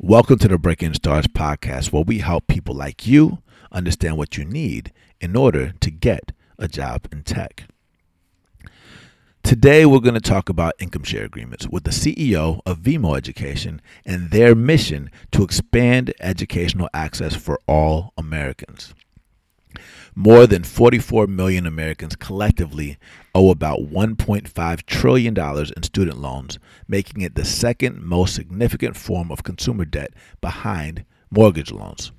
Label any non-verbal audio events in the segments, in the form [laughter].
Welcome to the Breaking Stars podcast, where we help people like you understand what you need in order to get a job in tech. Today, we're going to talk about income share agreements with the CEO of Vemo Education and their mission to expand educational access for all Americans. More than 44 million Americans collectively owe about $1.5 trillion in student loans, making it the second most significant form of consumer debt behind mortgage loans.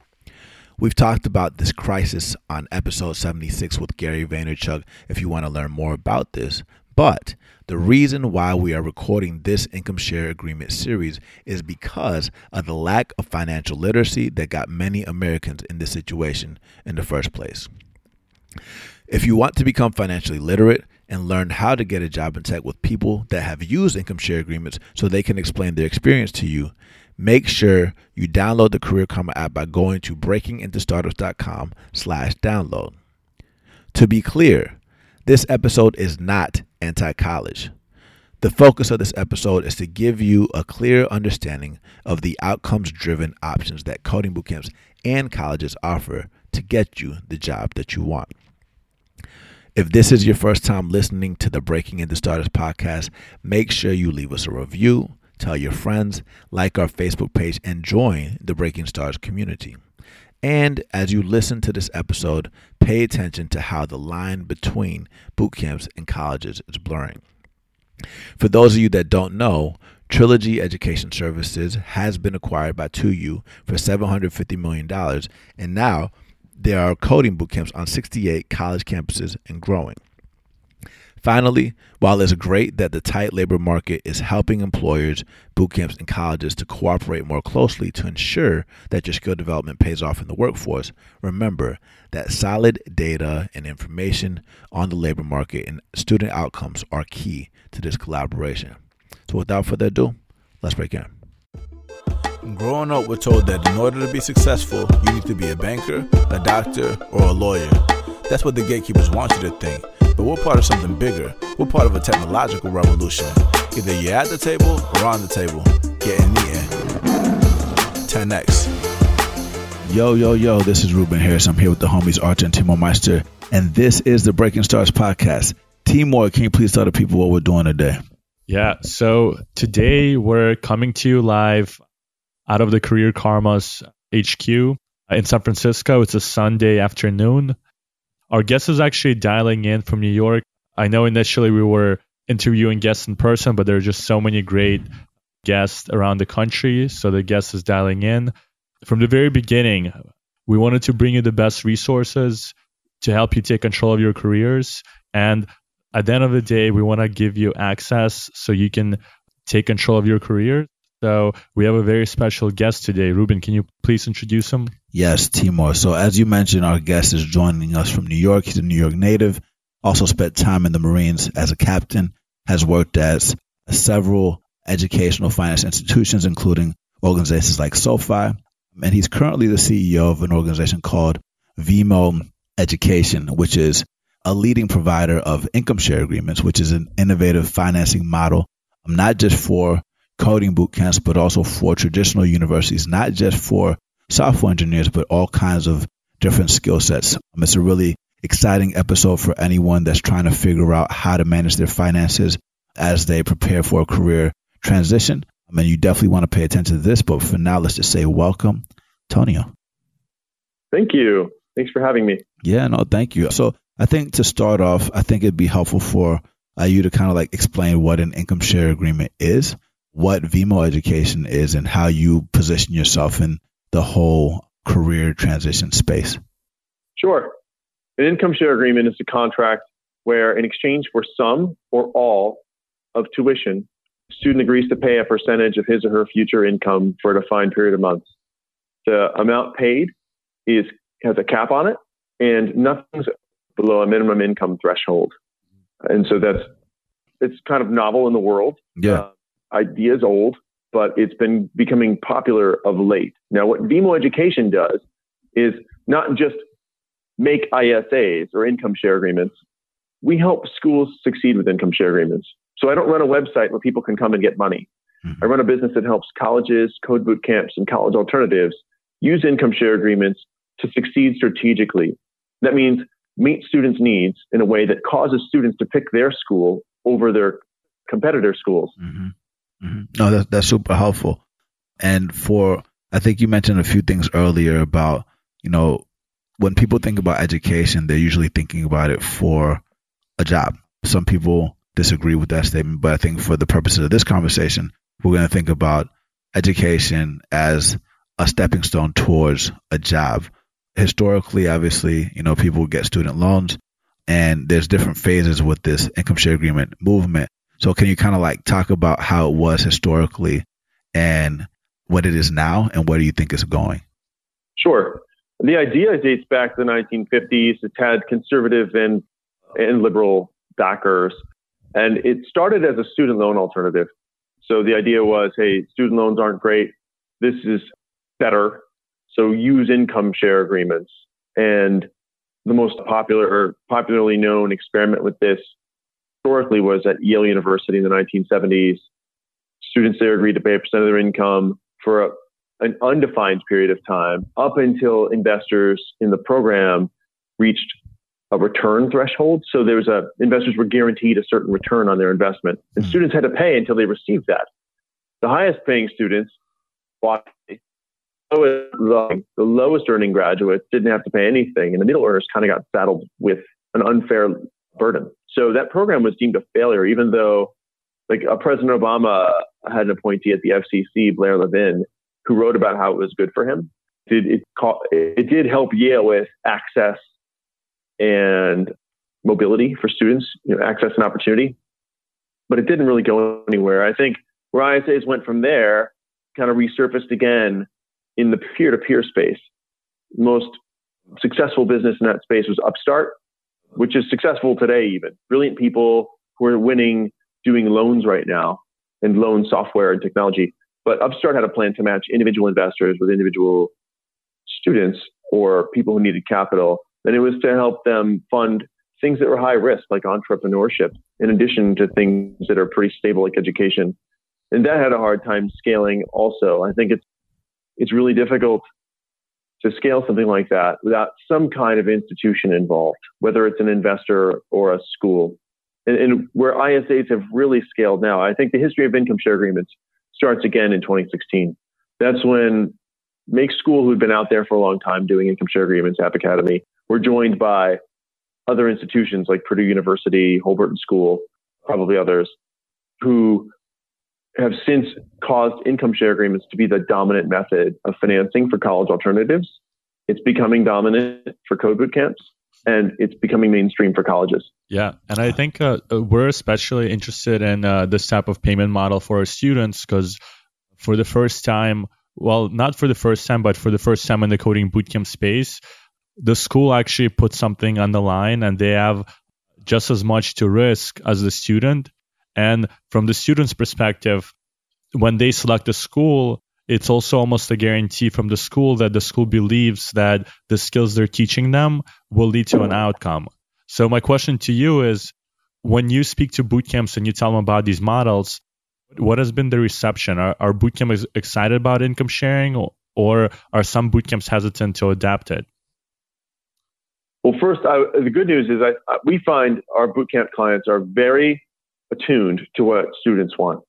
We've talked about this crisis on episode 76 with Gary Vaynerchuk if you want to learn more about this. But the reason why we are recording this income share agreement series is because of the lack of financial literacy that got many Americans in this situation in the first place. If you want to become financially literate and learn how to get a job in tech with people that have used income share agreements so they can explain their experience to you, make sure you download the Career Karma app by going to breakingintostartups.com slash download. To be clear, this episode is not anti-college. The focus of this episode is to give you a clear understanding of the outcomes driven options that coding bootcamps and colleges offer to get you the job that you want. If this is your first time listening to the Breaking Into Startups podcast, make sure you leave us a review, tell your friends, like our Facebook page, and join the Breaking Stars community. And as you listen to this episode, pay attention to how the line between boot camps and colleges is blurring. For those of you that don't know, Trilogy Education Services has been acquired by 2U for $750 million, and now there are coding bootcamps on 68 college campuses and growing. Finally, while it's great that the tight labor market is helping employers, bootcamps, and colleges to cooperate more closely to ensure that your skill development pays off in the workforce, remember that solid data and information on the labor market and student outcomes are key to this collaboration. So, without further ado, let's break in. Growing up, we're told that in order to be successful, you need to be a banker, a doctor, or a lawyer. That's what the gatekeepers want you to think. But we're part of something bigger. We're part of a technological revolution. Either you're at the table or on the table, getting eaten. 10x. Yo, yo, yo, this is Ruben Harris. I'm here with the homies Artur and Timur Meyster, and this is the Breaking Stars podcast. Timur, can you please tell the people what we're doing today? Yeah, so today we're coming to you live out of the Career Karmas HQ uh, in San Francisco. It's a Sunday afternoon. Our guest is actually dialing in from New York. I know initially we were interviewing guests in person, but there are just so many great guests around the country. So the guest is dialing in. From the very beginning, we wanted to bring you the best resources to help you take control of your careers. And at the end of the day, we want to give you access so you can take control of your career so we have a very special guest today. Ruben, can you please introduce him? Yes, Timur. So as you mentioned, our guest is joining us from New York. He's a New York native, also spent time in the Marines as a captain, has worked at several educational finance institutions, including organizations like SoFi. And he's currently the CEO of an organization called Vemo Education, which is a leading provider of income share agreements, which is an innovative financing model, not just for coding boot camps, but also for traditional universities, not just for software engineers, but all kinds of different skill sets. Um, it's a really exciting episode for anyone that's trying to figure out how to manage their finances as they prepare for a career transition. I mean, you definitely want to pay attention to this, but for now, let's just say welcome, Tonio. Thank you. Thanks for having me. Yeah, no, thank you. So I think to start off, I think it'd be helpful for uh, you to kind of like explain what an income share agreement is what Vemo education is and how you position yourself in the whole career transition space. Sure. An income share agreement is a contract where, in exchange for some or all of tuition, the student agrees to pay a percentage of his or her future income for a defined period of months. The amount paid is has a cap on it, and nothing's below a minimum income threshold. And so that's it's kind of novel in the world. Yeah. Uh, idea is old, but it's been becoming popular of late. Now, what Vemo Education does is not just make ISAs or income share agreements. We help schools succeed with income share agreements. So I don't run a website where people can come and get money. Mm-hmm. I run a business that helps colleges, code boot camps, and college alternatives use income share agreements to succeed strategically. That means meet students' needs in a way that causes students to pick their school over their competitor schools. Mm-hmm. Mm-hmm. No, that, that's super helpful. And for, I think you mentioned a few things earlier about, you know, when people think about education, they're usually thinking about it for a job. Some people disagree with that statement, but I think for the purposes of this conversation, we're going to think about education as a stepping stone towards a job. Historically, obviously, you know, people get student loans and there's different phases with this income share agreement movement. So can you kind of like talk about how it was historically and what it is now and where do you think it's going? Sure. The idea dates back to the 1950s. It's had conservative and, and liberal backers. And it started as a student loan alternative. So the idea was, hey, student loans aren't great. This is better. So use income share agreements. And the most popular or popularly known experiment with this historically was at Yale University in the 1970s. Students there agreed to pay a percent of their income for a, an undefined period of time up until investors in the program reached a return threshold. So there was a investors were guaranteed a certain return on their investment, and mm-hmm. students had to pay until they received that. The highest paying students bought the, the lowest earning graduates didn't have to pay anything, and the middle earners kind of got saddled with an unfair burden. So that program was deemed a failure, even though like uh, President Obama had an appointee at the FCC, Blair Levin, who wrote about how it was good for him. It, it, it did help Yale with access and mobility for students, you know, access and opportunity, but it didn't really go anywhere. I think where ISAs went from there kind of resurfaced again in the peer to peer space. Most successful business in that space was Upstart, which is successful today, even. Brilliant people who are winning doing loans right now and loan software and technology. But Upstart had a plan to match individual investors with individual students or people who needed capital. And it was to help them fund things that were high risk, like entrepreneurship, in addition to things that are pretty stable, like education. And that had a hard time scaling also. I think it's, it's really difficult to scale something like that without some kind of institution involved, whether it's an investor or a school. And, and, where ISAs have really scaled now, I think the history of income share agreements starts again in 2016. That's when Make School, who'd been out there for a long time doing income share agreements, App Academy, were joined by other institutions like Purdue University, Holberton School, probably others, who have since caused income share agreements to be the dominant method of financing for college alternatives. It's becoming dominant for code boot camps and it's becoming mainstream for colleges. Yeah, and I think uh, uh, we're especially interested in uh, this type of payment model for our students because for the first time, well, not for the first time, but for the first time in the coding bootcamp space, the school actually put something on the line and they have just as much to risk as the student. And from the student's perspective, when they select a school, it's also almost a guarantee from the school that the school believes that the skills they're teaching them will lead to an outcome. So my question to you is when you speak to boot camps and you tell them about these models, what has been the reception? Are, are boot camps excited about income sharing or, or are some boot camps hesitant to adapt it? Well, first, I, the good news is I, we find our bootcamp clients are very attuned to what students want.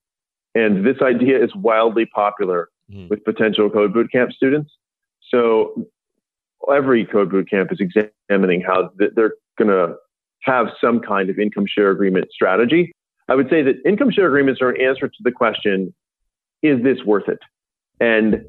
And this idea is wildly popular mm-hmm. with potential code bootcamp students. So every code bootcamp is examining how they're going to have some kind of income share agreement strategy. I would say that income share agreements are an answer to the question, is this worth it? And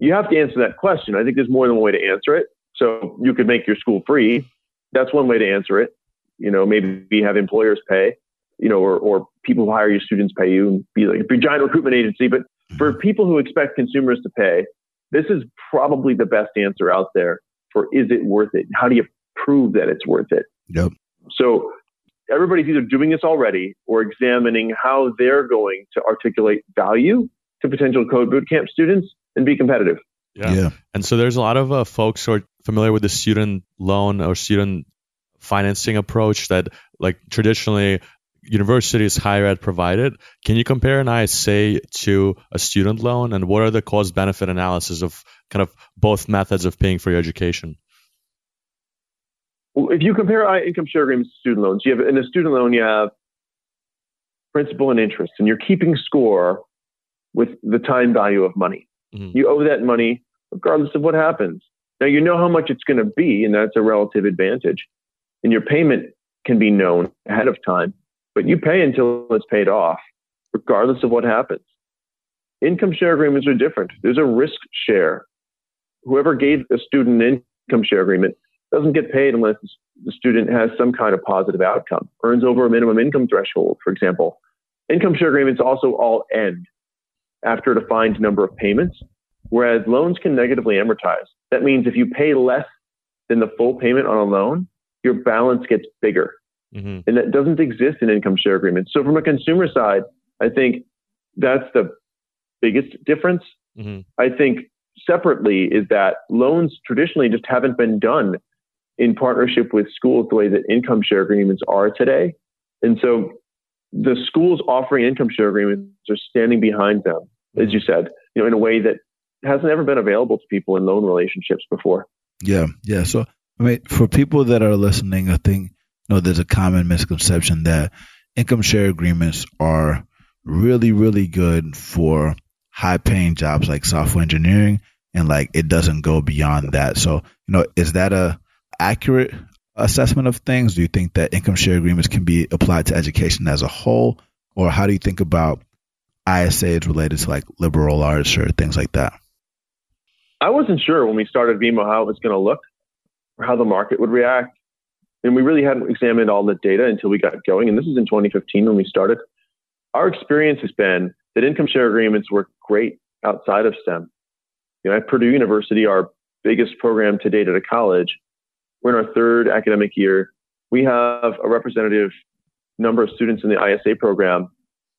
you have to answer that question. I think there's more than one way to answer it. So you could make your school free. That's one way to answer it. You know, maybe have employers pay, you know, or, or people who hire your students pay you and be like a giant recruitment agency. But for mm-hmm. people who expect consumers to pay, this is probably the best answer out there for is it worth it? How do you prove that it's worth it? Yep. So everybody's either doing this already or examining how they're going to articulate value to potential code bootcamp students and be competitive. Yeah. yeah. And so there's a lot of uh, folks who are familiar with the student loan or student financing approach that like traditionally universities higher ed provided. Can you compare an ISA to a student loan, and what are the cost benefit analysis of kind of both methods of paying for your education? Well, if you compare income share agreements to student loans, you have in a student loan you have principal and interest, and you're keeping score with the time value of money. Mm-hmm. You owe that money regardless of what happens. Now you know how much it's going to be, and that's a relative advantage. And your payment can be known ahead of time, but you pay until it's paid off, regardless of what happens. Income share agreements are different. There's a risk share. Whoever gave a student an income share agreement doesn't get paid unless the student has some kind of positive outcome, earns over a minimum income threshold, for example. Income share agreements also all end after a defined number of payments, whereas loans can negatively amortize. That means if you pay less than the full payment on a loan, your balance gets bigger. Mm-hmm. And that doesn't exist in income share agreements. So from a consumer side, I think that's the biggest difference. Mm-hmm. I think separately is that loans traditionally just haven't been done in partnership with schools the way that income share agreements are today. And so the schools offering income share agreements are standing behind them, as you said, you know, in a way that hasn't ever been available to people in loan relationships before. Yeah, yeah. So I mean, for people that are listening, I think you know there's a common misconception that income share agreements are really, really good for high paying jobs like software engineering and like it doesn't go beyond that. So, you know, is that a accurate assessment of things? Do you think that income share agreements can be applied to education as a whole? Or how do you think about ISAs related to like liberal arts or things like that? I wasn't sure when we started Vemo how it was going to look or how the market would react. And we really hadn't examined all the data until we got going. And this is in 2015 when we started. Our experience has been that income share agreements work great outside of STEM. You know, at Purdue University, our biggest program to date at a college, we're in our third academic year. We have a representative number of students in the ISA program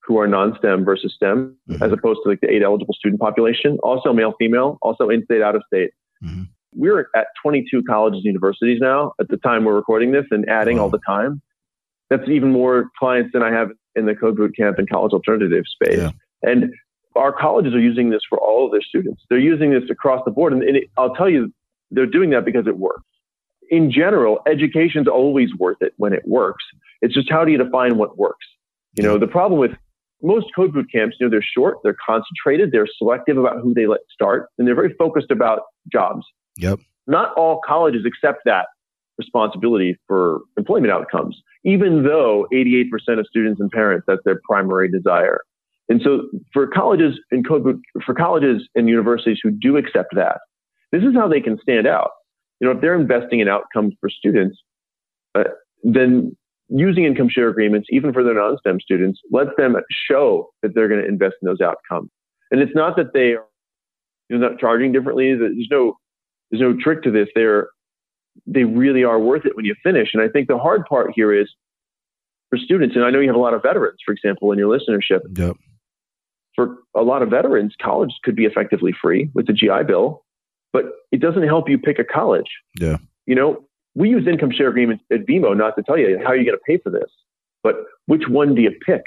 who are non-STEM versus STEM, mm-hmm. as opposed to like the eight eligible student population. Also male, female, also in-state, out of state. Mm-hmm. We're at 22 colleges and universities now at the time we're recording this and adding wow. all the time. That's even more clients than I have in the code boot camp and college alternative space. Yeah. And our colleges are using this for all of their students. They're using this across the board. And, and it, I'll tell you, they're doing that because it works in general, education's always worth it when it works. It's just how do you define what works? You know, the problem with most code boot camps, you know, they're short, they're concentrated, they're selective about who they let start, and they're very focused about jobs. Yep. Not all colleges accept that responsibility for employment outcomes, even though 88% of students and parents, that's their primary desire. And so for colleges and for colleges and universities who do accept that, this is how they can stand out you know, if they're investing in outcomes for students, uh, then using income share agreements, even for their non-STEM students, lets them show that they're going to invest in those outcomes. And it's not that they are you know, not charging differently. There's no there's no trick to this. They're they really are worth it when you finish. And I think the hard part here is for students, and I know you have a lot of veterans, for example, in your listenership. Yep. For a lot of veterans, college could be effectively free with the GI Bill but it doesn't help you pick a college. Yeah. You know, we use income share agreements at Vemo not to tell you how you're going to pay for this, but which one do you pick?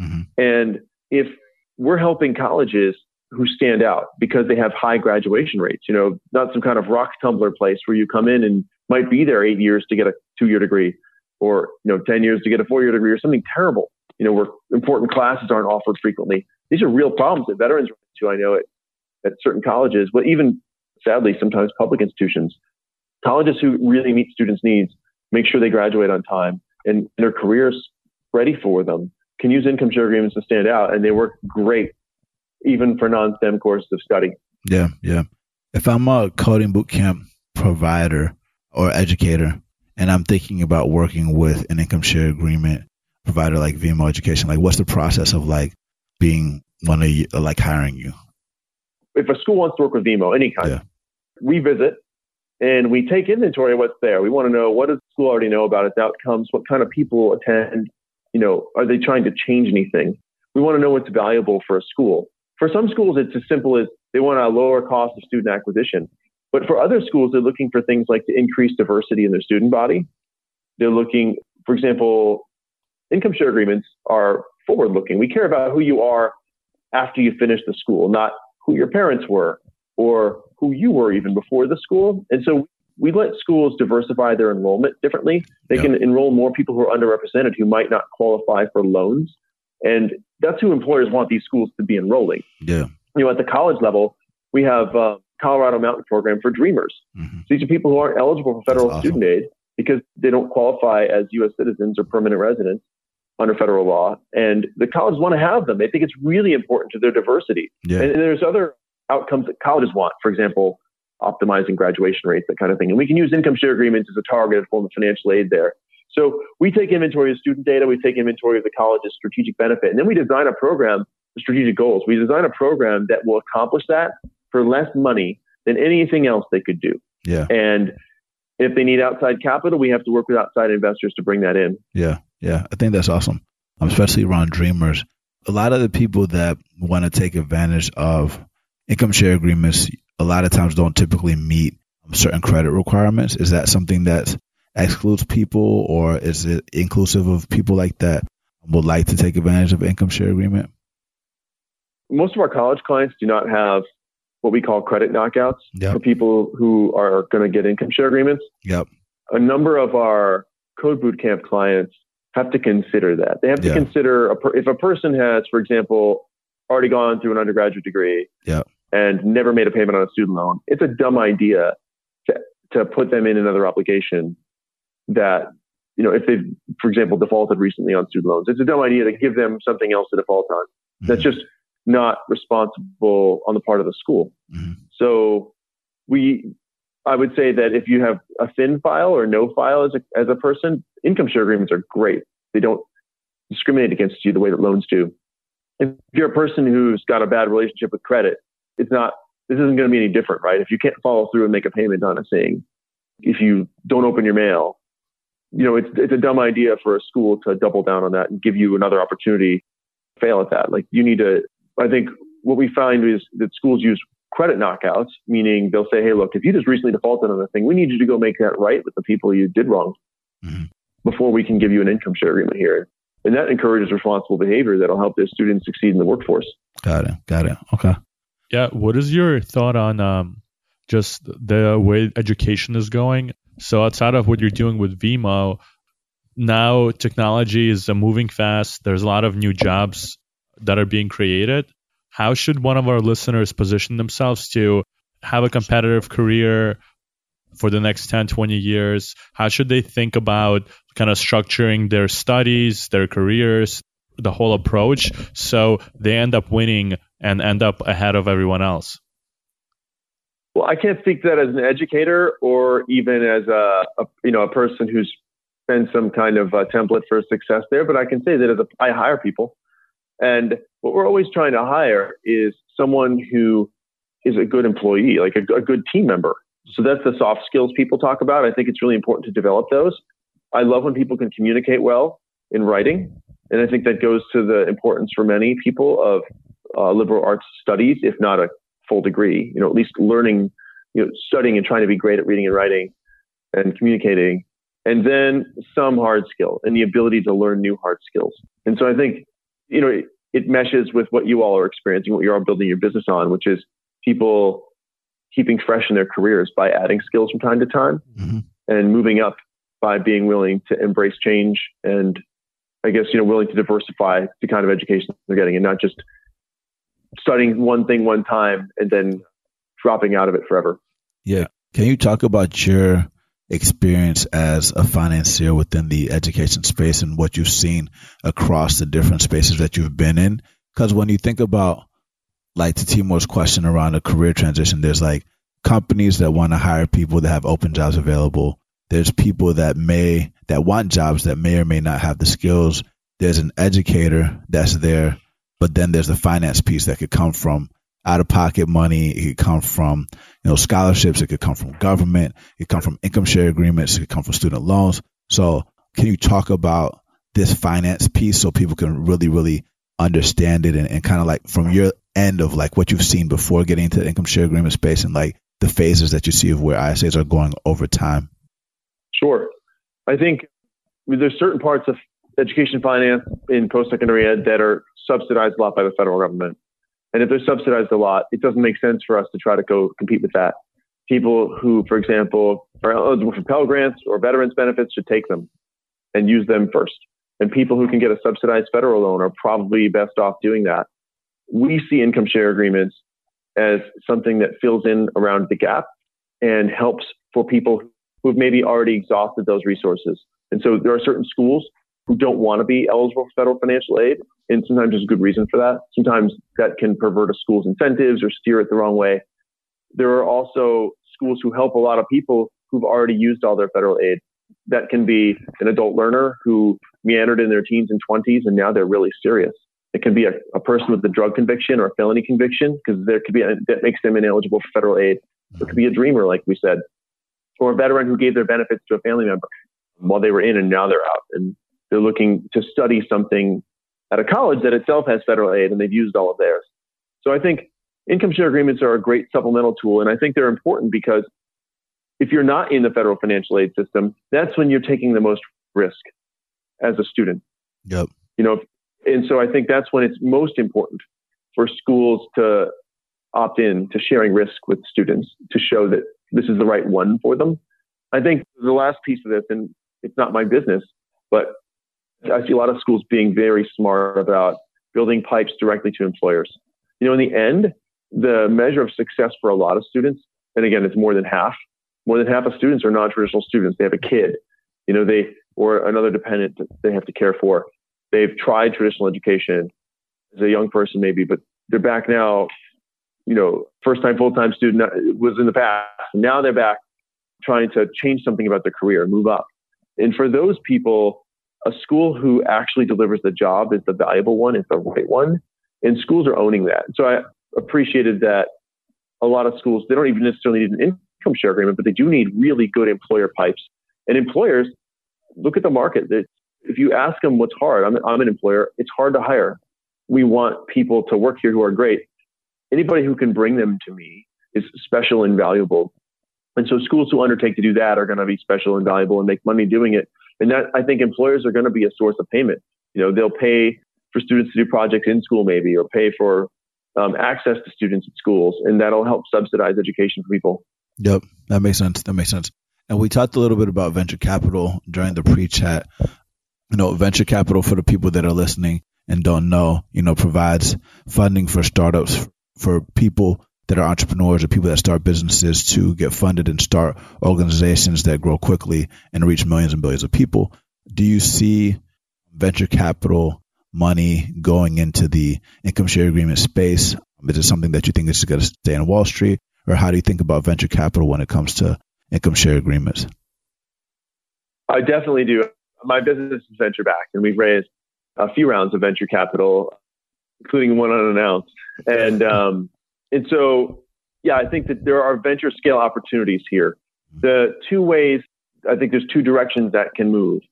Mm-hmm. And if we're helping colleges who stand out because they have high graduation rates, you know, not some kind of rock tumbler place where you come in and might be there eight years to get a two year degree or, you know, 10 years to get a four year degree or something terrible, you know, where important classes aren't offered frequently. These are real problems that veterans run into. I know at, at certain colleges, but even sadly, sometimes public institutions, colleges who really meet students' needs, make sure they graduate on time and their careers ready for them, can use income share agreements to stand out, and they work great even for non-STEM courses of study. Yeah, yeah. If I'm a coding bootcamp provider or educator, and I'm thinking about working with an income share agreement provider like Vemo Education, like what's the process of like being one of you, like hiring you? If a school wants to work with Vemo, any kind, yeah we visit and we take inventory of what's there. We want to know what does the school already know about its outcomes? What kind of people attend? You know, are they trying to change anything? We want to know what's valuable for a school. For some schools, it's as simple as they want a lower cost of student acquisition. But for other schools, they're looking for things like to increase diversity in their student body. They're looking, for example, income share agreements are forward looking. We care about who you are after you finish the school, not who your parents were or who you were even before the school. And so we let schools diversify their enrollment differently. They yeah. can enroll more people who are underrepresented who might not qualify for loans. And that's who employers want these schools to be enrolling. Yeah. You know, at the college level, we have uh, Colorado Mountain Program for Dreamers. Mm-hmm. So these are people who aren't eligible for federal awesome. student aid because they don't qualify as U.S. citizens or permanent residents under federal law. And the colleges want to have them. They think it's really important to their diversity. Yeah. And, and there's other outcomes that colleges want. For example, optimizing graduation rates, that kind of thing. And we can use income share agreements as a targeted form of financial aid there. So we take inventory of student data, we take inventory of the college's strategic benefit, and then we design a program, strategic goals. We design a program that will accomplish that for less money than anything else they could do. Yeah. And if they need outside capital, we have to work with outside investors to bring that in. Yeah. Yeah. I think that's awesome, um, especially around dreamers. A lot of the people that want to take advantage of income share agreements, a lot of times don't typically meet certain credit requirements. Is that something that excludes people or is it inclusive of people like that would like to take advantage of income share agreement? Most of our college clients do not have what we call credit knockouts yep. for people who are going to get income share agreements. Yep. A number of our code bootcamp clients have to consider that. They have to yeah. consider a per, if a person has, for example, already gone through an undergraduate degree yep. and never made a payment on a student loan. It's a dumb idea to, to put them in another obligation that, you know, if they've, for example, defaulted recently on student loans, it's a dumb idea to give them something else to default on. Mm-hmm. That's just not responsible on the part of the school. Mm-hmm. So we, I would say that if you have a thin file or no file as a, as a person, income share agreements are great. They don't discriminate against you the way that loans do. If you're a person who's got a bad relationship with credit, it's not, this isn't going to be any different, right? If you can't follow through and make a payment on a thing, if you don't open your mail, you know, it's, it's a dumb idea for a school to double down on that and give you another opportunity to fail at that. Like you need to I think what we find is that schools use credit knockouts, meaning they'll say, hey, look, if you just recently defaulted on a thing, we need you to go make that right with the people you did wrong mm-hmm. before we can give you an income share agreement here. And that encourages responsible behavior that'll help the students succeed in the workforce. Got it. Got it. Okay. Yeah. What is your thought on um, just the way education is going? So outside of what you're doing with Vemo, now technology is uh, moving fast. There's a lot of new jobs that are being created, how should one of our listeners position themselves to have a competitive career for the next 10, 20 years? How should they think about kind of structuring their studies, their careers, the whole approach so they end up winning and end up ahead of everyone else? Well, I can't speak to that as an educator or even as a, a you know a person who's been some kind of template for success there, but I can say that as a, I hire people and what we're always trying to hire is someone who is a good employee, like a, a good team member. So that's the soft skills people talk about. I think it's really important to develop those. I love when people can communicate well in writing. And I think that goes to the importance for many people of uh, liberal arts studies, if not a full degree, you know, at least learning, you know, studying and trying to be great at reading and writing and communicating. And then some hard skill and the ability to learn new hard skills. And so I think you know, it, it meshes with what you all are experiencing, what you're all building your business on, which is people keeping fresh in their careers by adding skills from time to time mm-hmm. and moving up by being willing to embrace change and I guess, you know, willing to diversify the kind of education they're getting and not just studying one thing one time and then dropping out of it forever. Yeah. Can you talk about your experience as a financier within the education space and what you've seen across the different spaces that you've been in. Because when you think about, like to Timur's question around a career transition, there's like companies that want to hire people that have open jobs available. There's people that may, that want jobs that may or may not have the skills. There's an educator that's there, but then there's the finance piece that could come from out of pocket money. It could come from, you know, scholarships. It could come from government. It could come from income share agreements. It could come from student loans. So can you talk about this finance piece so people can really, really understand it and, and kind of like from your end of like what you've seen before getting into the income share agreement space and like the phases that you see of where ISAs are going over time? Sure. I think there's certain parts of education finance in post-secondary ed that are subsidized a lot by the federal government. And if they're subsidized a lot, it doesn't make sense for us to try to go compete with that. People who, for example, are eligible for Pell Grants or veterans benefits should take them and use them first. And people who can get a subsidized federal loan are probably best off doing that. We see income share agreements as something that fills in around the gap and helps for people who've maybe already exhausted those resources. And so there are certain schools don't want to be eligible for federal financial aid. And sometimes there's a good reason for that. Sometimes that can pervert a school's incentives or steer it the wrong way. There are also schools who help a lot of people who've already used all their federal aid. That can be an adult learner who meandered in their teens and 20s and now they're really serious. It can be a, a person with a drug conviction or a felony conviction because there could be a, that makes them ineligible for federal aid. It could be a dreamer, like we said, or a veteran who gave their benefits to a family member while they were in and now they're out. And they're looking to study something at a college that itself has federal aid and they've used all of theirs. So I think income share agreements are a great supplemental tool. And I think they're important because if you're not in the federal financial aid system, that's when you're taking the most risk as a student. Yep. You know, and so I think that's when it's most important for schools to opt in to sharing risk with students to show that this is the right one for them. I think the last piece of this, and it's not my business, but I see a lot of schools being very smart about building pipes directly to employers. You know, in the end, the measure of success for a lot of students, and again, it's more than half, more than half of students are non-traditional students. They have a kid, you know, they, or another dependent that they have to care for. They've tried traditional education as a young person, maybe, but they're back now, you know, first time full-time student uh, was in the past. Now they're back trying to change something about their career, move up. And for those people, a school who actually delivers the job is the valuable one, is the right one. And schools are owning that. So I appreciated that a lot of schools, they don't even necessarily need an income share agreement, but they do need really good employer pipes. And employers, look at the market. If you ask them what's hard, I'm, I'm an employer, it's hard to hire. We want people to work here who are great. Anybody who can bring them to me is special and valuable. And so schools who undertake to do that are going to be special and valuable and make money doing it. And that I think employers are going to be a source of payment. You know, they'll pay for students to do projects in school maybe, or pay for um, access to students at schools, and that'll help subsidize education for people. Yep, that makes sense. That makes sense. And we talked a little bit about venture capital during the pre-chat. You know, venture capital for the people that are listening and don't know, you know, provides funding for startups for people that are entrepreneurs or people that start businesses to get funded and start organizations that grow quickly and reach millions and billions of people. Do you see venture capital money going into the income share agreement space? Is it something that you think is going to stay in Wall Street? Or how do you think about venture capital when it comes to income share agreements? I definitely do. My business is venture backed, and we've raised a few rounds of venture capital, including one unannounced. And um, and so, yeah, I think that there are venture scale opportunities here. The two ways, I think there's two directions that can move.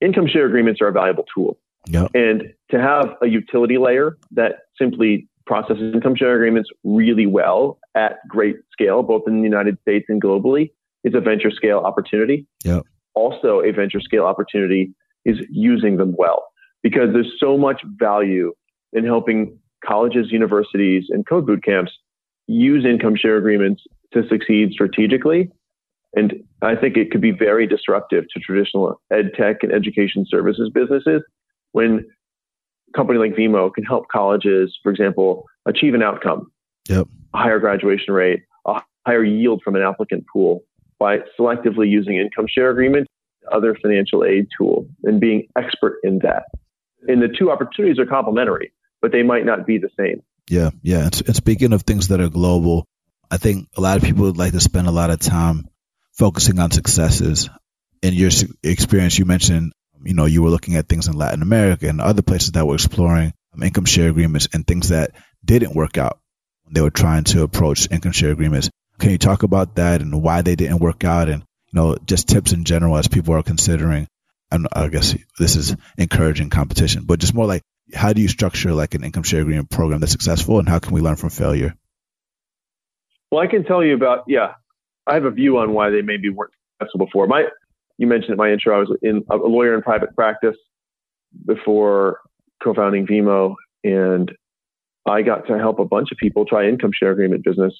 Income share agreements are a valuable tool. Yep. And to have a utility layer that simply processes income share agreements really well at great scale, both in the United States and globally, is a venture scale opportunity. Yep. Also, a venture scale opportunity is using them well because there's so much value in helping colleges, universities, and code boot camps use income share agreements to succeed strategically. And I think it could be very disruptive to traditional ed tech and education services businesses when a company like Vemo can help colleges, for example, achieve an outcome, yep. a higher graduation rate, a higher yield from an applicant pool by selectively using income share agreements, other financial aid tools, and being expert in that. And the two opportunities are complementary but they might not be the same. Yeah, yeah. And speaking of things that are global, I think a lot of people would like to spend a lot of time focusing on successes. In your experience, you mentioned, um, you know, you were looking at things in Latin America and other places that were exploring um, income share agreements and things that didn't work out when they were trying to approach income share agreements. Can you talk about that and why they didn't work out and, you know, just tips in general as people are considering? And I guess this is encouraging competition, but just more like how do you structure like an income share agreement program that's successful and how can we learn from failure? Well, I can tell you about, yeah, I have a view on why they maybe weren't successful before. My, you mentioned in my intro, I was in a lawyer in private practice. before co-founding Vemo and I got to help a bunch of people try income share agreement business,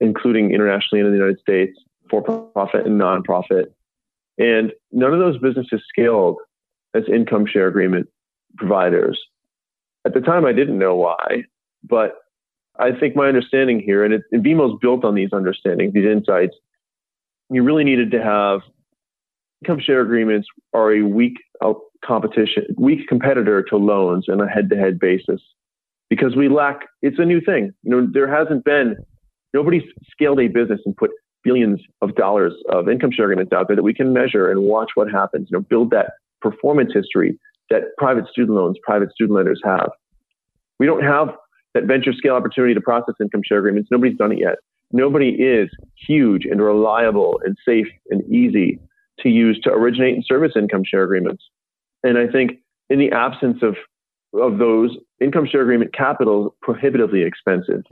including internationally in the United States, for profit and nonprofit. And none of those businesses scaled as income share agreement providers. At the time, I didn't know why, but I think my understanding here, and, it, and Vemo's built on these understandings, these insights, you really needed to have income share agreements are a weak uh, competition, weak competitor to loans on a head-to-head basis because we lack. It's a new thing. You know, there hasn't been nobody's scaled a business and put billions of dollars of income share agreements out there that we can measure and watch what happens. You know, build that performance history that private student loans, private student lenders have. We don't have that venture scale opportunity to process income share agreements. Nobody's done it yet. Nobody is huge and reliable and safe and easy to use to originate and service income share agreements. And I think in the absence of of those income share agreement capital is prohibitively expensive.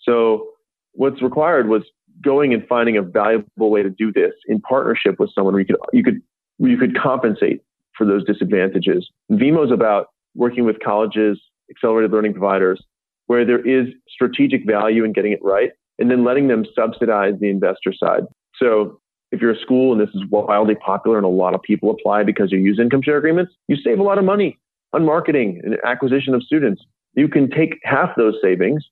So what's required was going and finding a valuable way to do this in partnership with someone where you could you could you could compensate for those disadvantages. Vemo is about working with colleges, accelerated learning providers, where there is strategic value in getting it right, and then letting them subsidize the investor side. So if you're a school and this is wildly popular and a lot of people apply because you use income share agreements, you save a lot of money on marketing and acquisition of students. You can take half those savings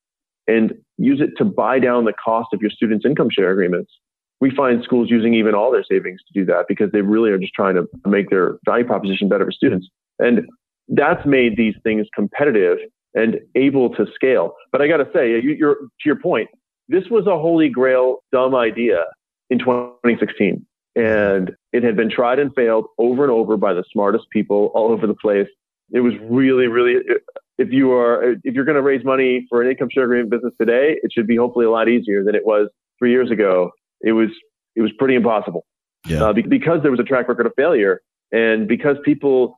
and use it to buy down the cost of your students' income share agreements. We find schools using even all their savings to do that because they really are just trying to make their value proposition better for students. And that's made these things competitive and able to scale. But I got to say, to your point, this was a holy grail dumb idea in 2016. And it had been tried and failed over and over by the smartest people all over the place. It was really, really, if you are, if you're going to raise money for an income share agreement business today, it should be hopefully a lot easier than it was three years ago. It was, it was pretty impossible yeah. uh, because there was a track record of failure and because people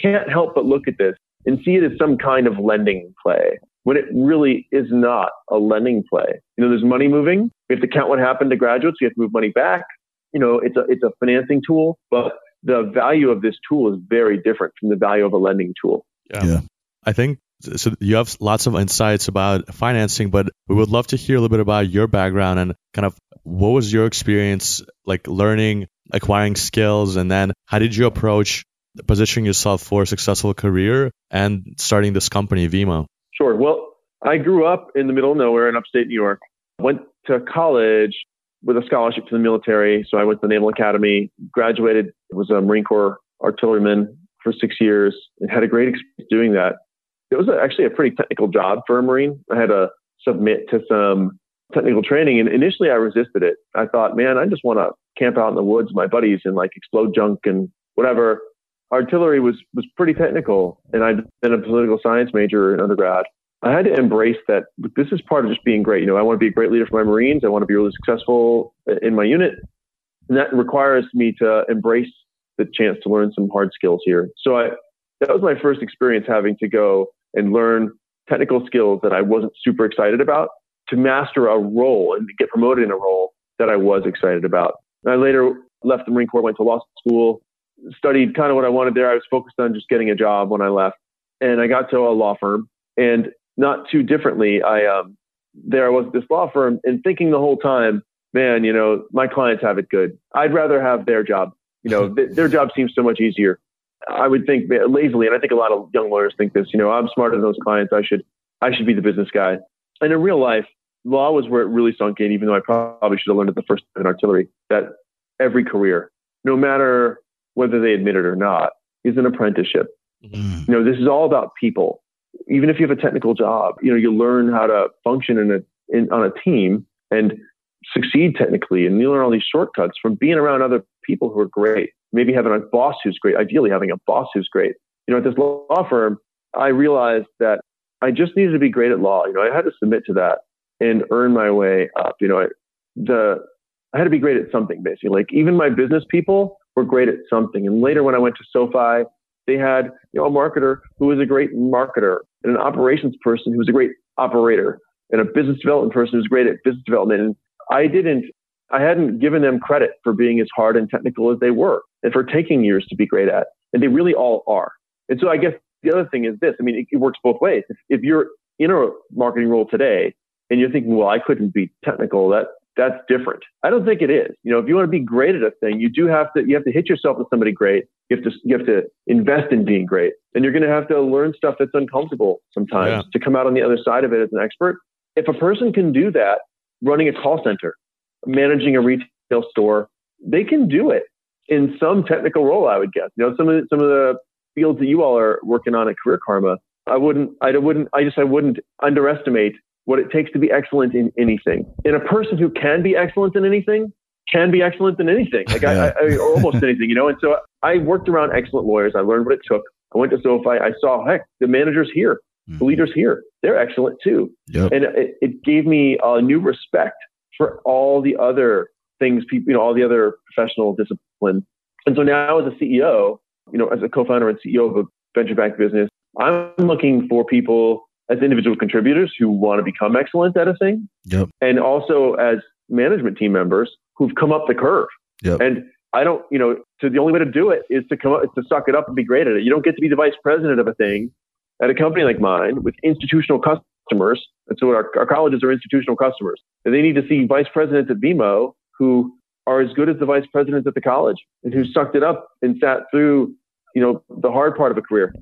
can't help but look at this and see it as some kind of lending play when it really is not a lending play. You know, there's money moving. We have to count what happened to graduates. We have to move money back. You know, it's a, it's a financing tool, but the value of this tool is very different from the value of a lending tool. Yeah. yeah. I think so you have lots of insights about financing, but we would love to hear a little bit about your background and kind of what was your experience like learning, acquiring skills, and then how did you approach positioning yourself for a successful career and starting this company, Vemo? Sure. Well, I grew up in the middle of nowhere in upstate New York. Went to college with a scholarship to the military. So I went to the Naval Academy, graduated, was a Marine Corps artilleryman for six years, and had a great experience doing that. It was actually a pretty technical job for a Marine. I had to submit to some technical training, and initially I resisted it. I thought, man, I just want to camp out in the woods with my buddies and like explode junk and whatever artillery was was pretty technical, and I'd been a political science major in undergrad. I had to embrace that this is part of just being great. You know, I want to be a great leader for my Marines. I want to be really successful in my unit, and that requires me to embrace the chance to learn some hard skills here. So I that was my first experience having to go and learn technical skills that I wasn't super excited about to master a role and get promoted in a role that I was excited about. And I later left the Marine Corps, went to law school, studied kind of what I wanted there. I was focused on just getting a job when I left, and I got to a law firm. And not too differently, I um, there was at this law firm, and thinking the whole time, man, you know, my clients have it good. I'd rather have their job. You know, [laughs] th- their job seems so much easier. I would think lazily, and I think a lot of young lawyers think this. You know, I'm smarter than those clients. I should, I should be the business guy. And in real life, law was where it really sunk in. Even though I probably should have learned it the first time in artillery, that every career, no matter whether they admit it or not, is an apprenticeship. Mm. You know, this is all about people. Even if you have a technical job, you know, you learn how to function in a in, on a team and succeed technically, and you learn all these shortcuts from being around other people who are great. Maybe having a boss who's great. Ideally, having a boss who's great. You know, at this law firm, I realized that I just needed to be great at law. You know, I had to submit to that and earn my way up. You know, I, the I had to be great at something basically. Like even my business people were great at something. And later when I went to SoFi, they had you know a marketer who was a great marketer and an operations person who was a great operator and a business development person who was great at business development. And I didn't I hadn't given them credit for being as hard and technical as they were and for taking years to be great at. And they really all are. And so I guess the other thing is this. I mean, it, it works both ways. If, if you're in a marketing role today and you're thinking, well, I couldn't be technical, that that's different. I don't think it is. You know, if you want to be great at a thing, you do have to you have to hit yourself with somebody great. You have to you have to invest in being great, and you're going to have to learn stuff that's uncomfortable sometimes yeah. to come out on the other side of it as an expert. If a person can do that, running a call center, managing a retail store, they can do it in some technical role. I would guess. You know, some of the, some of the fields that you all are working on at Career Karma, I wouldn't, I wouldn't, I just, I wouldn't underestimate what it takes to be excellent in anything. And a person who can be excellent in anything can be excellent in anything, like. I, I, or almost anything, you know. And so I worked around excellent lawyers. I learned what it took. I went to SoFi. I saw, heck, the managers here, mm-hmm. the leaders here, they're excellent too. Yep. And it, it gave me a new respect for all the other things, people, you know, all the other professional disciplines. And so now as a CEO, you know, as a co-founder and CEO of a venture backed business, I'm looking for people as individual contributors who want to become excellent at a thing. Yep. And also as management team members who've come up the curve. Yep. And I don't, you know, so the only way to do it is to come up, to suck it up and be great at it. You don't get to be the vice president of a thing at a company like mine with institutional customers. And so our, our colleges are institutional customers. And they need to see vice presidents at Vemo who are as good as the vice presidents at the college and who sucked it up and sat through, you know, the hard part of a career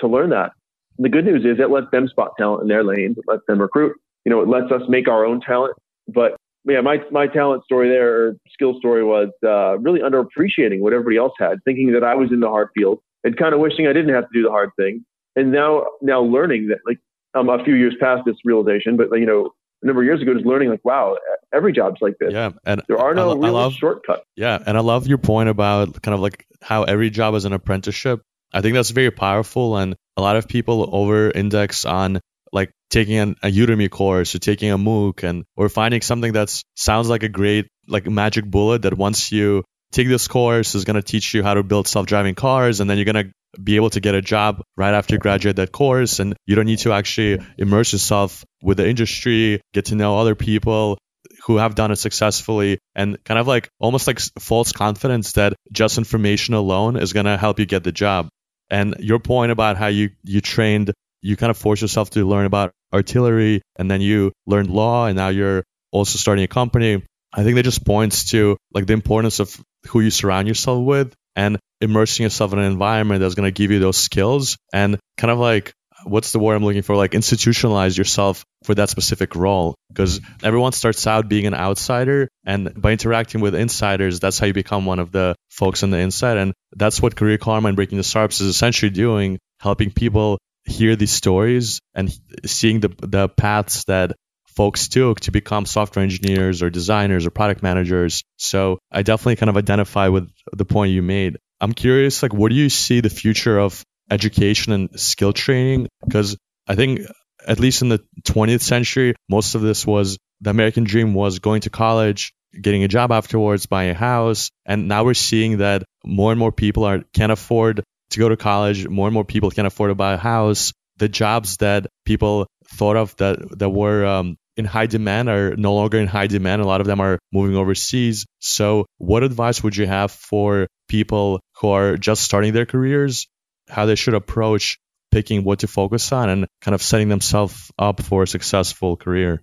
to learn that. The good news is it lets them spot talent in their lanes. It lets them recruit. You know, it lets us make our own talent. But yeah, my, my talent story there or skill story was uh, really underappreciating what everybody else had, thinking that I was in the hard field and kind of wishing I didn't have to do the hard thing. And now, now learning that like I'm a few years past this realization, but you know, a number of years ago, just learning like, wow, every job's like this. Yeah, and there are no I, real I love, shortcuts. Yeah, and I love your point about kind of like how every job is an apprenticeship. I think that's very powerful, and a lot of people over-index on like taking an, a Udemy course or taking a MOOC and or finding something that sounds like a great like magic bullet that once you take this course is going to teach you how to build self-driving cars and then you're going to be able to get a job right after you graduate that course and you don't need to actually immerse yourself with the industry get to know other people who have done it successfully and kind of like almost like false confidence that just information alone is going to help you get the job and your point about how you you trained you kind of force yourself to learn about artillery and then you learned law and now you're also starting a company. I think that just points to like the importance of who you surround yourself with and immersing yourself in an environment that's going to give you those skills and kind of like what's the word I'm looking for? Like institutionalize yourself for that specific role because everyone starts out being an outsider and by interacting with insiders, that's how you become one of the folks on the inside. And that's what Career Karma and Breaking Into Startups is essentially doing, helping people hear these stories and seeing the, the paths that folks took to become software engineers or designers or product managers. So I definitely kind of identify with the point you made. I'm curious, like, what do you see the future of education and skill training? Because I think, at least in the 20th century, most of this was the American dream was going to college, getting a job afterwards, buying a house. And now we're seeing that more and more people are can't afford to go to college. More and more people can't afford to buy a house. The jobs that people thought of that that were um, in high demand are no longer in high demand. A lot of them are moving overseas. So, what advice would you have for people who are just starting their careers, how they should approach picking what to focus on and kind of setting themselves up for a successful career?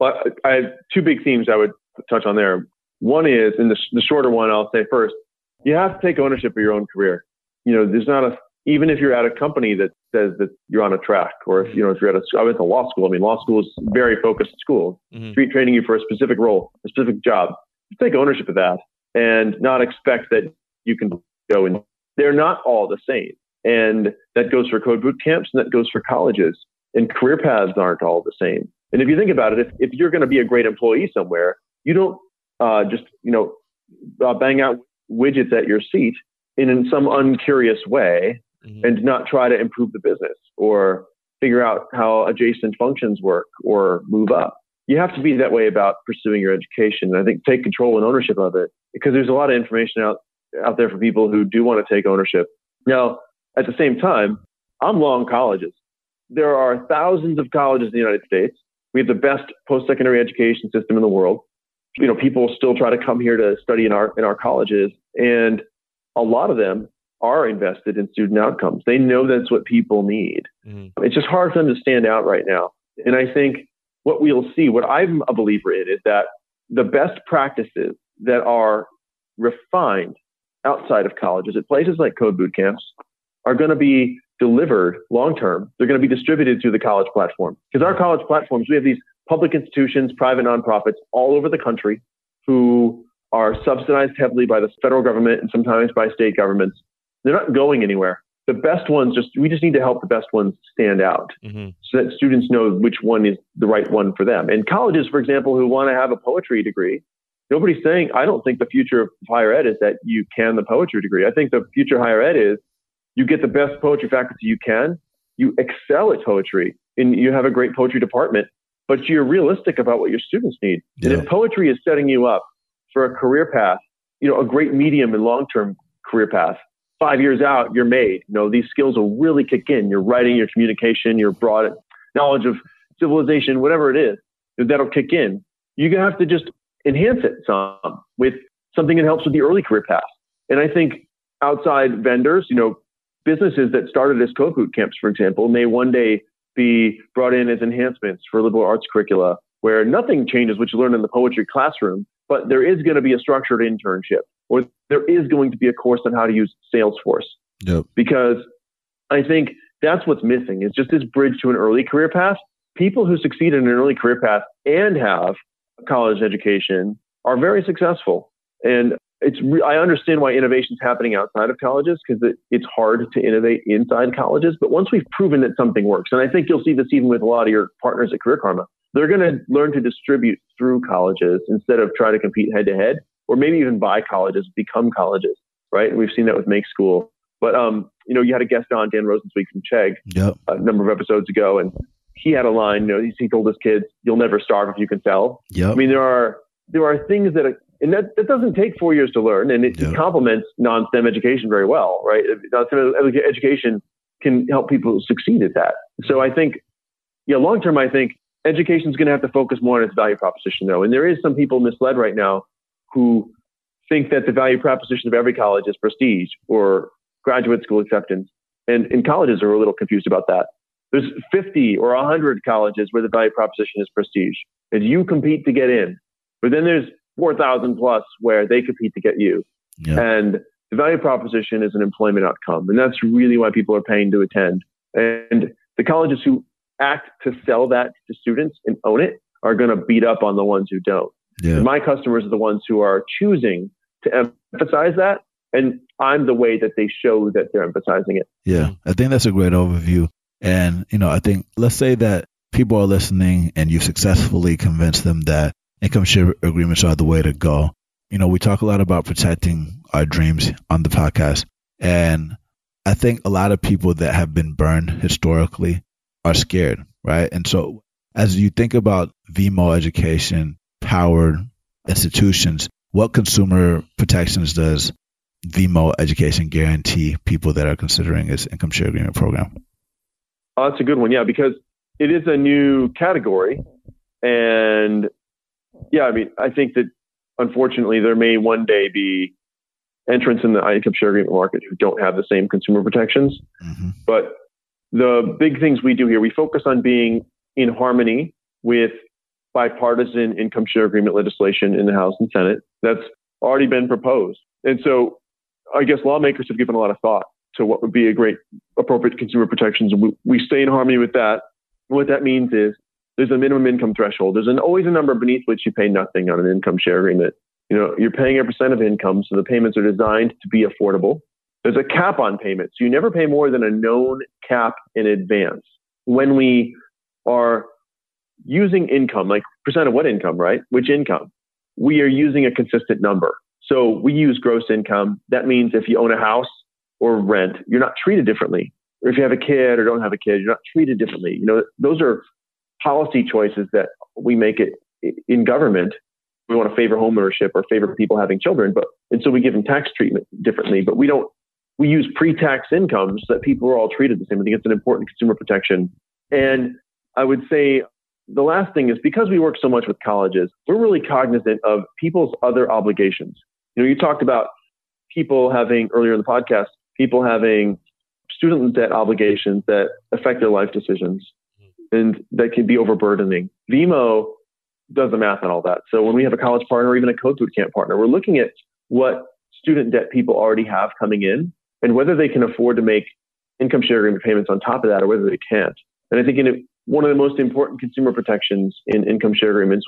Well, I have two big themes I would touch on there. One is, and the, the shorter one, I'll say first, you have to take ownership of your own career. You know, there's not a even if you're at a company that says that you're on a track, or if you know if you're at a, I went to law school. I mean, law school is very focused school, mm-hmm. street training you for a specific role, a specific job. take ownership of that and not expect that you can go and they're not all the same. And that goes for code boot camps and that goes for colleges. And career paths aren't all the same. And if you think about it, if, if you're going to be a great employee somewhere, you don't uh, just you know uh, bang out widgets at your seat in, in some uncurious way mm-hmm. and not try to improve the business or figure out how adjacent functions work or move up. You have to be that way about pursuing your education. And I think take control and ownership of it because there's a lot of information out, out there for people who do want to take ownership. Now, at the same time, I'm long colleges. There are thousands of colleges in the United States. We have the best post-secondary education system in the world. You know, people still try to come here to study in our in our colleges, and a lot of them are invested in student outcomes. They know that's what people need. Mm-hmm. It's just hard for them to stand out right now. And I think what we'll see, what I'm a believer in, is that the best practices that are refined outside of colleges at places like code boot camps are going to be delivered long term. They're going to be distributed through the college platform. Because our college platforms, we have these public institutions, private nonprofits all over the country who are subsidized heavily by the federal government and sometimes by state governments. They're not going anywhere. The best ones just we just need to help the best ones stand out mm-hmm. so that students know which one is the right one for them. And colleges, for example, who want to have a poetry degree, nobody's saying I don't think the future of higher ed is that you can the poetry degree. I think the future of higher ed is you get the best poetry faculty you can, you excel at poetry, and you have a great poetry department, but you're realistic about what your students need. Yeah. And if poetry is setting you up for a career path, you know, a great medium and long term career path. Five years out, you're made. You know, these skills will really kick in. Your writing, your communication, your broad knowledge of civilization, whatever it is, that'll kick in. You have to just enhance it some with something that helps with the early career path. And I think outside vendors, you know, businesses that started as code boot camps, for example, may one day be brought in as enhancements for liberal arts curricula, where nothing changes what you learn in the poetry classroom, but there is going to be a structured internship or there is going to be a course on how to use Salesforce. Yep. Because I think that's what's missing is just this bridge to an early career path. People who succeed in an early career path and have a college education are very successful. And it's I understand why innovation is happening outside of colleges because it, it's hard to innovate inside colleges. But once we've proven that something works, and I think you'll see this even with a lot of your partners at Career Karma, they're going to learn to distribute through colleges instead of try to compete head to head, or maybe even buy colleges, become colleges, right? And we've seen that with Make School. But um, you know, you had a guest on Dan Rosensweig from Chegg yep. a number of episodes ago, and he had a line. You know, he told his kids, "You'll never starve if you can sell." Yep. I mean, there are there are things that, are, and that that doesn't take four years to learn, and it, yep. complements non-STEM education very well, right? Non-STEM education can help people succeed at that. So I think, yeah, long term, I think education is going to have to focus more on its value proposition, though. And there is some people misled right now who think that the value proposition of every college is prestige or graduate school acceptance. And, and colleges are a little confused about that. There's 50 or 100 colleges where the value proposition is prestige, and you compete to get in. But then there's 4,000 plus where they compete to get you. Yeah. And the value proposition is an employment outcome. And that's really why people are paying to attend. And the colleges who act to sell that to students and own it are going to beat up on the ones who don't. Yeah. My customers are the ones who are choosing to emphasize that. And I'm the way that they show that they're emphasizing it. Yeah, I think that's a great overview. And, you know, I think let's say that people are listening and you successfully convince them that income share agreements are the way to go. You know, we talk a lot about protecting our dreams on the podcast. And I think a lot of people that have been burned historically are scared, right? And so as you think about Vemo education powered institutions, what consumer protections does Vemo education guarantee people that are considering this income share agreement program? Oh, that's a good one. Yeah, because it is a new category. And yeah, I mean, I think that unfortunately there may one day be entrants in the income share agreement market who don't have the same consumer protections. Mm-hmm. But the big things we do here, we focus on being in harmony with bipartisan income share agreement legislation in the House and Senate that's already been proposed. And so I guess lawmakers have given a lot of thought to what would be a great appropriate consumer protections. We, we stay in harmony with that. And what that means is there's a minimum income threshold. There's an, always a number beneath which you pay nothing on an income share agreement. You know, you're paying a percent of income, so the payments are designed to be affordable. There's a cap on payments. You never pay more than a known cap in advance. When we are using income, like percent of what income, right? Which income? We are using a consistent number. So we use gross income. That means if you own a house or rent, you're not treated differently. Or if you have a kid or don't have a kid, you're not treated differently. You know, those are policy choices that we make it in government. We want to favor homeownership or favor people having children, but and so we give them tax treatment differently. But we don't we use pre-tax incomes so that people are all treated the same. I think it's an important consumer protection. And I would say the last thing is because we work so much with colleges, we're really cognizant of people's other obligations. You know, you talked about people having earlier in the podcast, people having student debt obligations that affect their life decisions and that can be overburdening. Vemo does the math on all that. So when we have a college partner or even a code boot camp partner, we're looking at what student debt people already have coming in and whether they can afford to make income share agreement payments on top of that or whether they can't. And I think in one of the most important consumer protections in income share agreements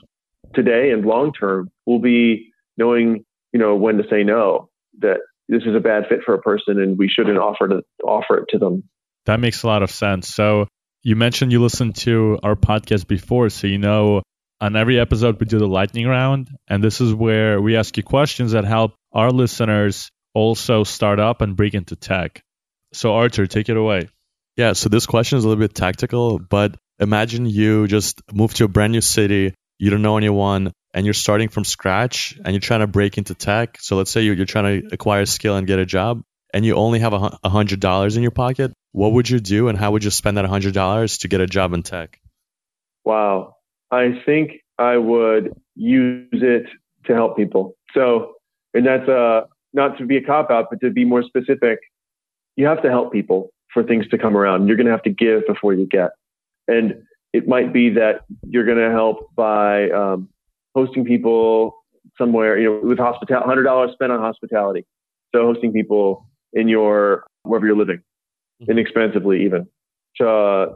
today and long term will be knowing, you know, when to say no, that this is a bad fit for a person and we shouldn't offer to offer it to them. That makes a lot of sense. So you mentioned you listened to our podcast before, so you know on every episode we do the lightning round, and this is where we ask you questions that help our listeners also start up and break into tech. So Artur, take it away. Yeah, so this question is a little bit tactical, but imagine you just move to a brand new city, you don't know anyone, and you're starting from scratch and you're trying to break into tech. So let's say you're, you're trying to acquire skill and get a job, and you only have a hundred dollars in your pocket. What would you do, and how would you spend that hundred dollars to get a job in tech? Wow, I think I would use it to help people. So, and that's uh, not to be a cop out, but to be more specific. You have to help people for things to come around. You're going to have to give before you get. And it might be that you're going to help by um, hosting people somewhere, you know, with hospitality, hundred dollars spent on hospitality. So hosting people in your wherever you're living, mm-hmm. inexpensively even, to uh,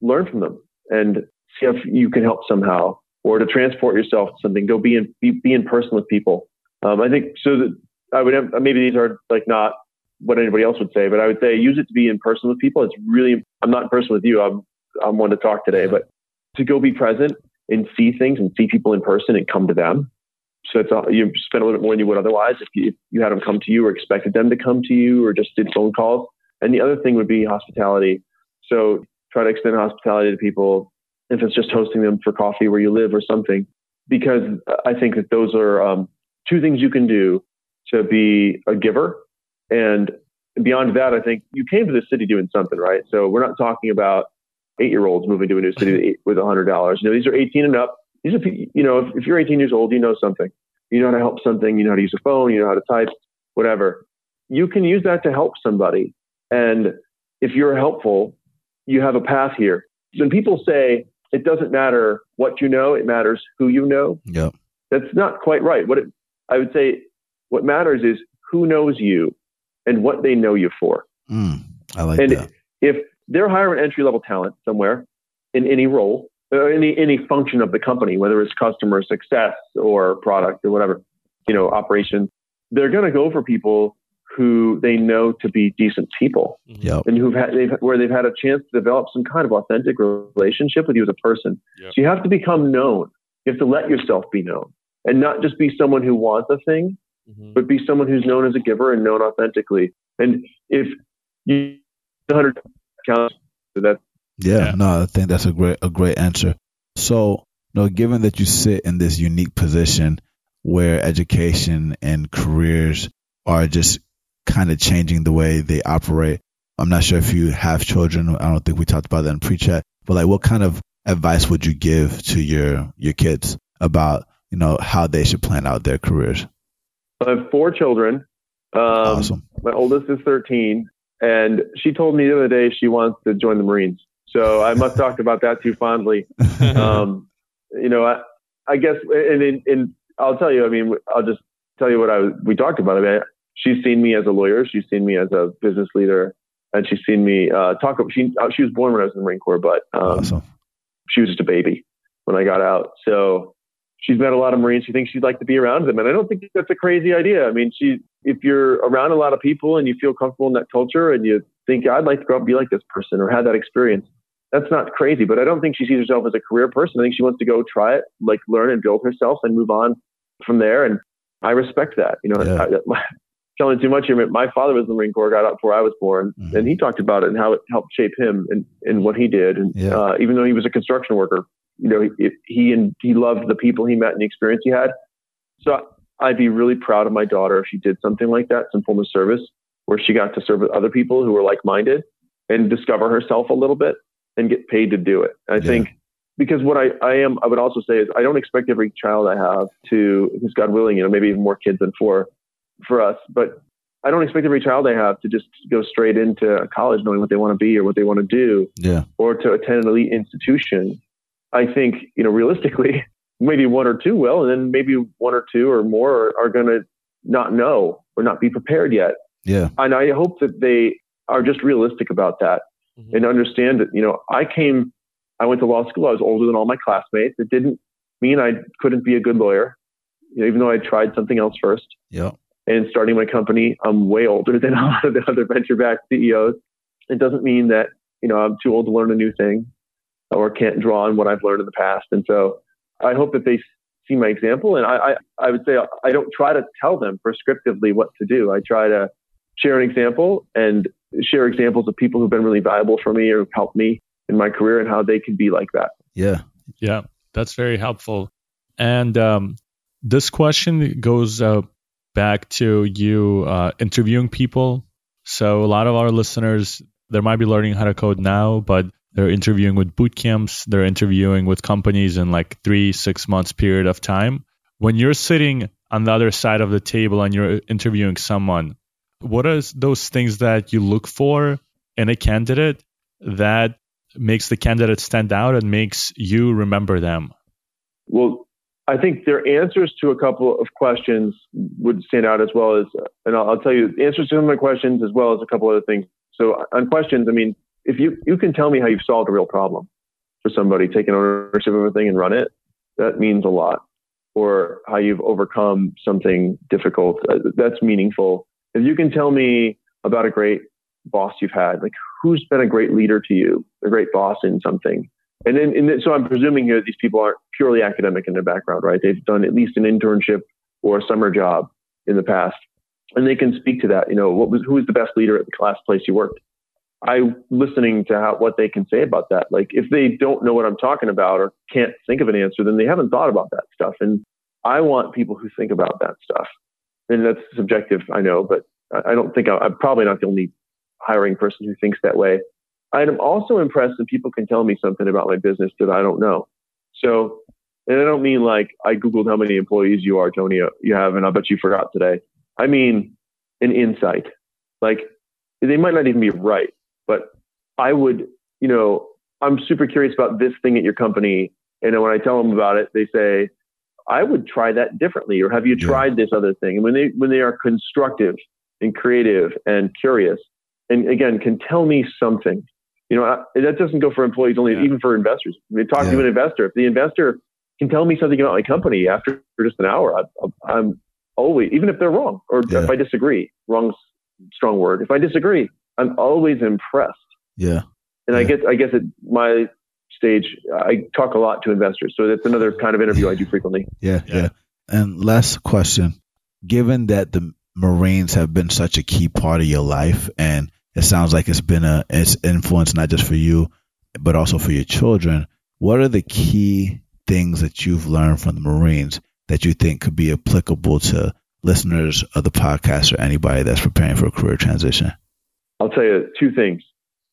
learn from them and see if you can help somehow, or to transport yourself to something. Go be in be, be in person with people. Um, I think so. That I would have, maybe these are like not what anybody else would say, but I would say use it to be in person with people. It's really I'm not in person with you. I'm I'm one to talk today, but to go be present and see things and see people in person and come to them. So it's all, you spend a little bit more than you would otherwise if you, if you had them come to you or expected them to come to you or just did phone calls. And the other thing would be hospitality. So try to extend hospitality to people if it's just hosting them for coffee where you live or something, because I think that those are um, two things you can do to be a giver. And beyond that, I think you came to the city doing something, right? So we're not talking about eight year olds moving to a new city [laughs] with a hundred dollars. You know, these are 18 and up. These are, you know, if, if you're 18 years old, you know something. You know how to help something. You know how to use a phone. You know how to type, whatever. You can use that to help somebody. And if you're helpful, you have a path here. When people say it doesn't matter what you know, it matters who you know. Yep. That's not quite right. What it, I would say, what matters is who knows you and what they know you for. Mm, I like and that. If they're hiring entry level talent somewhere in any role, any any function of the company, whether it's customer success or product or whatever, you know, operations. They're going to go for people who they know to be decent people, mm-hmm. yep. and who've had they've, where they've had a chance to develop some kind of authentic relationship with you as a person. Yep. So you have to become known. You have to let yourself be known, and not just be someone who wants a thing, mm-hmm. but be someone who's known as a giver and known authentically. And if you 100 counts. So that yeah, yeah, no, I think that's a great a great answer. So, you know, given that you sit in this unique position where education and careers are just kind of changing the way they operate, I'm not sure if you have children. I don't think we talked about that in pre-chat, but like, what kind of advice would you give to your your kids about you know how they should plan out their careers? I have four children. Um, awesome. My oldest is 13, and she told me the other day she wants to join the Marines. So I must talk about that too fondly. [laughs] Um, you know, I, I guess, and, and, and, I'll tell you, I mean, I'll just tell you what I we talked about. I mean, she's seen me as a lawyer. She's seen me as a business leader, and she's seen me uh, talk. She uh, she was born when I was in the Marine Corps, but um, awesome. she was just a baby when I got out. So she's met a lot of Marines. She thinks she'd like to be around them. And I don't think that's a crazy idea. I mean, she, if you're around a lot of people and you feel comfortable in that culture and you think, I'd like to grow up and be like this person or have that experience, that's not crazy. But I don't think she sees herself as a career person. I think she wants to go try it, like learn and build herself and move on from there. And I respect that. You know, yeah. I, telling too much here. My father was in the Marine Corps, got out before I was born, mm-hmm. and he talked about it and how it helped shape him and, and what he did. And yeah. uh, even though he was a construction worker, you know, he, he and he loved the people he met and the experience he had. So I'd be really proud of my daughter if she did something like that, some form of service where she got to serve with other people who were like-minded and discover herself a little bit and get paid to do it. I yeah. think because what I, I am, I would also say is I don't expect every child I have to, who's God willing, you know, maybe even more kids than four for us, but I don't expect every child I have to just go straight into college knowing what they want to be or what they want to do Yeah. or to attend an elite institution. I think, you know, realistically, [laughs] maybe one or two will, and then maybe one or two or more are, are going to not know or not be prepared yet. Yeah. And I hope that they are just realistic about that Mhm. and understand that, you know, I came, I went to law school, I was older than all my classmates. It didn't mean I couldn't be a good lawyer, you know, even though I tried something else first. Yeah. And starting my company, I'm way older than [laughs] a lot of the other venture backed CEOs. It doesn't mean that, you know, I'm too old to learn a new thing or can't draw on what I've learned in the past. And so I hope that they see my example. And I, I, I would say I don't try to tell them prescriptively what to do. I try to share an example and share examples of people who've been really valuable for me or have helped me in my career and how they can be like that. Yeah. Yeah, that's very helpful. And um, this question goes uh, back to you uh, interviewing people. So a lot of our listeners, they might be learning how to code now, but they're interviewing with boot camps. They're interviewing with companies in like three, six months period of time. When you're sitting on the other side of the table and you're interviewing someone, what are those things that you look for in a candidate that makes the candidate stand out and makes you remember them? Well, I think their answers to a couple of questions would stand out as well as, and I'll, I'll tell you answers to some of my questions as well as a couple other things. So on questions, I mean, if you, you can tell me how you've solved a real problem for somebody, taken ownership of a thing and run it, that means a lot. Or how you've overcome something difficult, uh, that's meaningful. If you can tell me about a great boss you've had, like who's been a great leader to you, a great boss in something, and then, and then, so I'm presuming here that these people aren't purely academic in their background, right? They've done at least an internship or a summer job in the past, and they can speak to that. You know, what was who was the best leader at the last place you worked? I listening to how what they can say about that. Like if they don't know what I'm talking about or can't think of an answer, then they haven't thought about that stuff. And I want people who think about that stuff. And that's subjective, I know, but I I don't think I, I'm probably not the only hiring person who thinks that way. I'm also impressed that people can tell me something about my business that I don't know. So, and I don't mean like I Googled how many employees you are, Tony, uh, you have, and I bet you forgot today. I mean an insight. Like they might not even be right, but I would, you know, I'm super curious about this thing at your company. And when I tell them about it, they say, I would try that differently, or have you tried this other thing? And when they when they are constructive and creative and curious, and again can tell me something, you know, I, that doesn't go for employees only, Yeah. even for investors. I talk Yeah. to an investor. If the investor can tell me something about my company after just an hour, I, I'm always, even if they're wrong or Yeah. if I disagree, wrong, strong word. If I disagree, I'm always impressed. Yeah. And I guess I guess it, my stage, I talk a lot to investors, so that's another kind of interview I do frequently. Yeah, Yeah. yeah. And last question. Given that the Marines have been such a key part of your life and it sounds like it's been a it's influence not just for you but also for your children, what are the key things that you've learned from the Marines that you think could be applicable to listeners of the podcast or anybody that's preparing for a career transition? I'll tell you two things.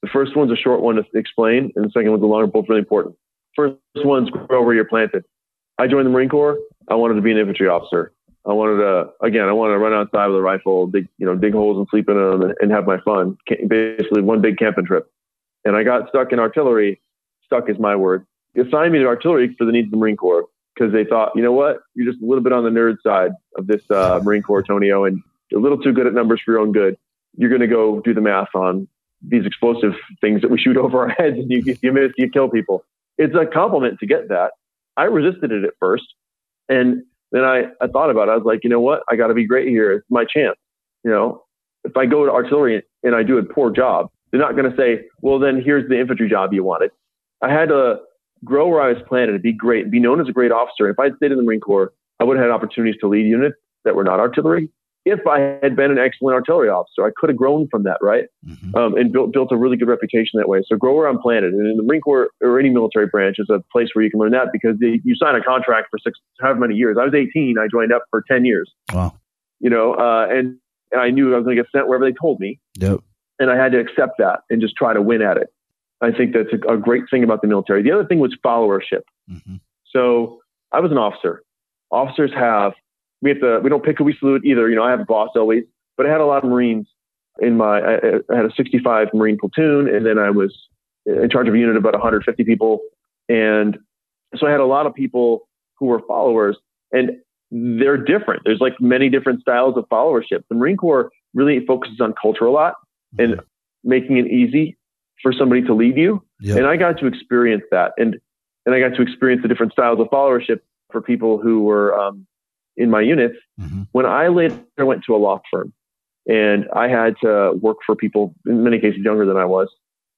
The first one's a short one to explain, and the second one's a longer. Both really important. First one's grow where you're planted. I joined the Marine Corps. I wanted to be an infantry officer. I wanted to, again, I wanted to run outside with a rifle, dig, you know, dig holes and sleep in them and, have my fun. Basically, one big camping trip. And I got stuck in artillery. Stuck is my word. Assigned me to artillery for the needs of the Marine Corps because they thought, you know what, you're just a little bit on the nerd side of this uh, Marine Corps, Tonio, and a little too good at numbers for your own good. You're going to go do the math on these explosive things that we shoot [laughs] over our heads, and you, you miss, you kill people. It's a compliment to get that. I resisted it at first, and then I, I thought about it. I was like, you know what? I got to be great here. It's my chance. You know, if I go to artillery and I do a poor job, they're not going to say, well, then here's the infantry job you wanted. I had to grow where I was planted be great, be known as a great officer. If I'd stayed in the Marine Corps, I would have had opportunities to lead units that were not artillery. If I had been an excellent artillery officer, I could have grown from that, right? Mm-hmm. um, and built built a really good reputation that way. So grow where I'm planted, and in the Marine Corps or any military branch is a place where you can learn that because they, you sign a contract for six, however many years. I was 18, I joined up for 10 years, Wow. you know, uh, and and I knew I was going to get sent wherever they told me, Yep. and I had to accept that and just try to win at it. I think that's a, a great thing about the military. The other thing was followership. Mm-hmm. So I was an officer. Officers have we have to we don't pick who we salute either. You know, I have a boss always, but I had a lot of Marines in my, I, I had a 65 Marine platoon, and then I was in charge of a unit of about 150 people. And so I had a lot of people who were followers, and they're different. There's like many different styles of followership. The Marine Corps really focuses on culture a lot and making it easy for somebody to lead you. Yep. And I got to experience that. And, and I got to experience the different styles of followership for people who were um, in my units. Mm-hmm. When I later went to a law firm and I had to work for people, in many cases younger than I was,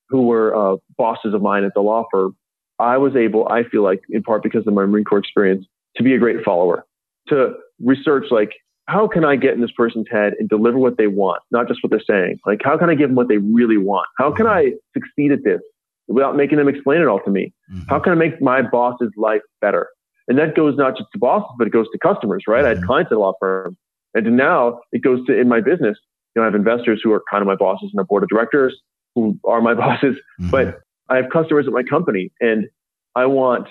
who were uh, bosses of mine at the law firm, I was able, I feel like, in part because of my Marine Corps experience, to be a great follower, to research like, how can I get in this person's head and deliver what they want, not just what they're saying? Like, how can I give them what they really want? How can I succeed at this without making them explain it all to me? Mm-hmm. How can I make my boss's life better? And that goes not just to bosses, but it goes to customers, right? I had clients at a law firm. And now it goes to in my business. You know, I have investors who are kind of my bosses and a board of directors who are my [laughs] bosses, Mhm. but I have customers at my company and I want,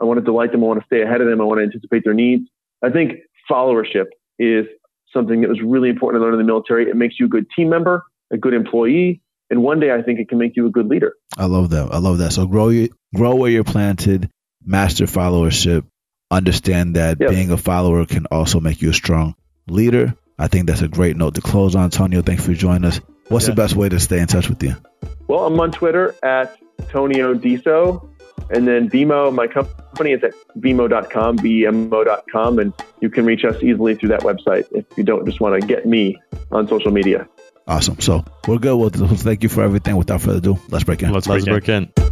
I want to delight them. I want to stay ahead of them. I want to anticipate their needs. I think followership is something that was really important to learn in the military. It makes you a good team member, a good employee. And one day I think it can make you a good leader. I love that. I love that. So grow grow where you're planted, master followership, understand that Yep. being a follower can also make you a strong leader. I think that's a great note to close on. Antonio, thanks for joining us. What's the best way to stay in touch with you? Well, I'm on Twitter at Tonio Diso. And then Vemo, my company is at vemo.com, V-E-M-O.com. And you can reach us easily through that website if you don't just want to get me on social media. Awesome. So we're good. Well, thank you for everything. Without further ado, let's break in. Let's Let's break in. break in.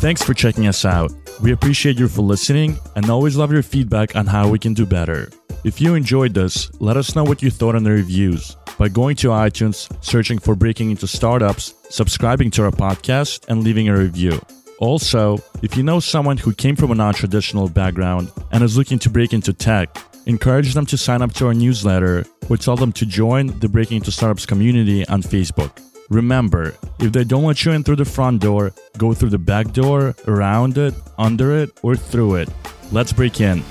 Thanks for checking us out. We appreciate you for listening and always love your feedback on how we can do better. If you enjoyed this, let us know what you thought in the reviews by going to iTunes, searching for Breaking Into Startups, subscribing to our podcast, and leaving a review. Also, if you know someone who came from a non traditional background and is looking to break into tech, encourage them to sign up to our newsletter or tell them to join the Breaking Into Startups community on Facebook. Remember, if they don't let you in through the front door, go through the back door, around it, under it, or through it. Let's break in.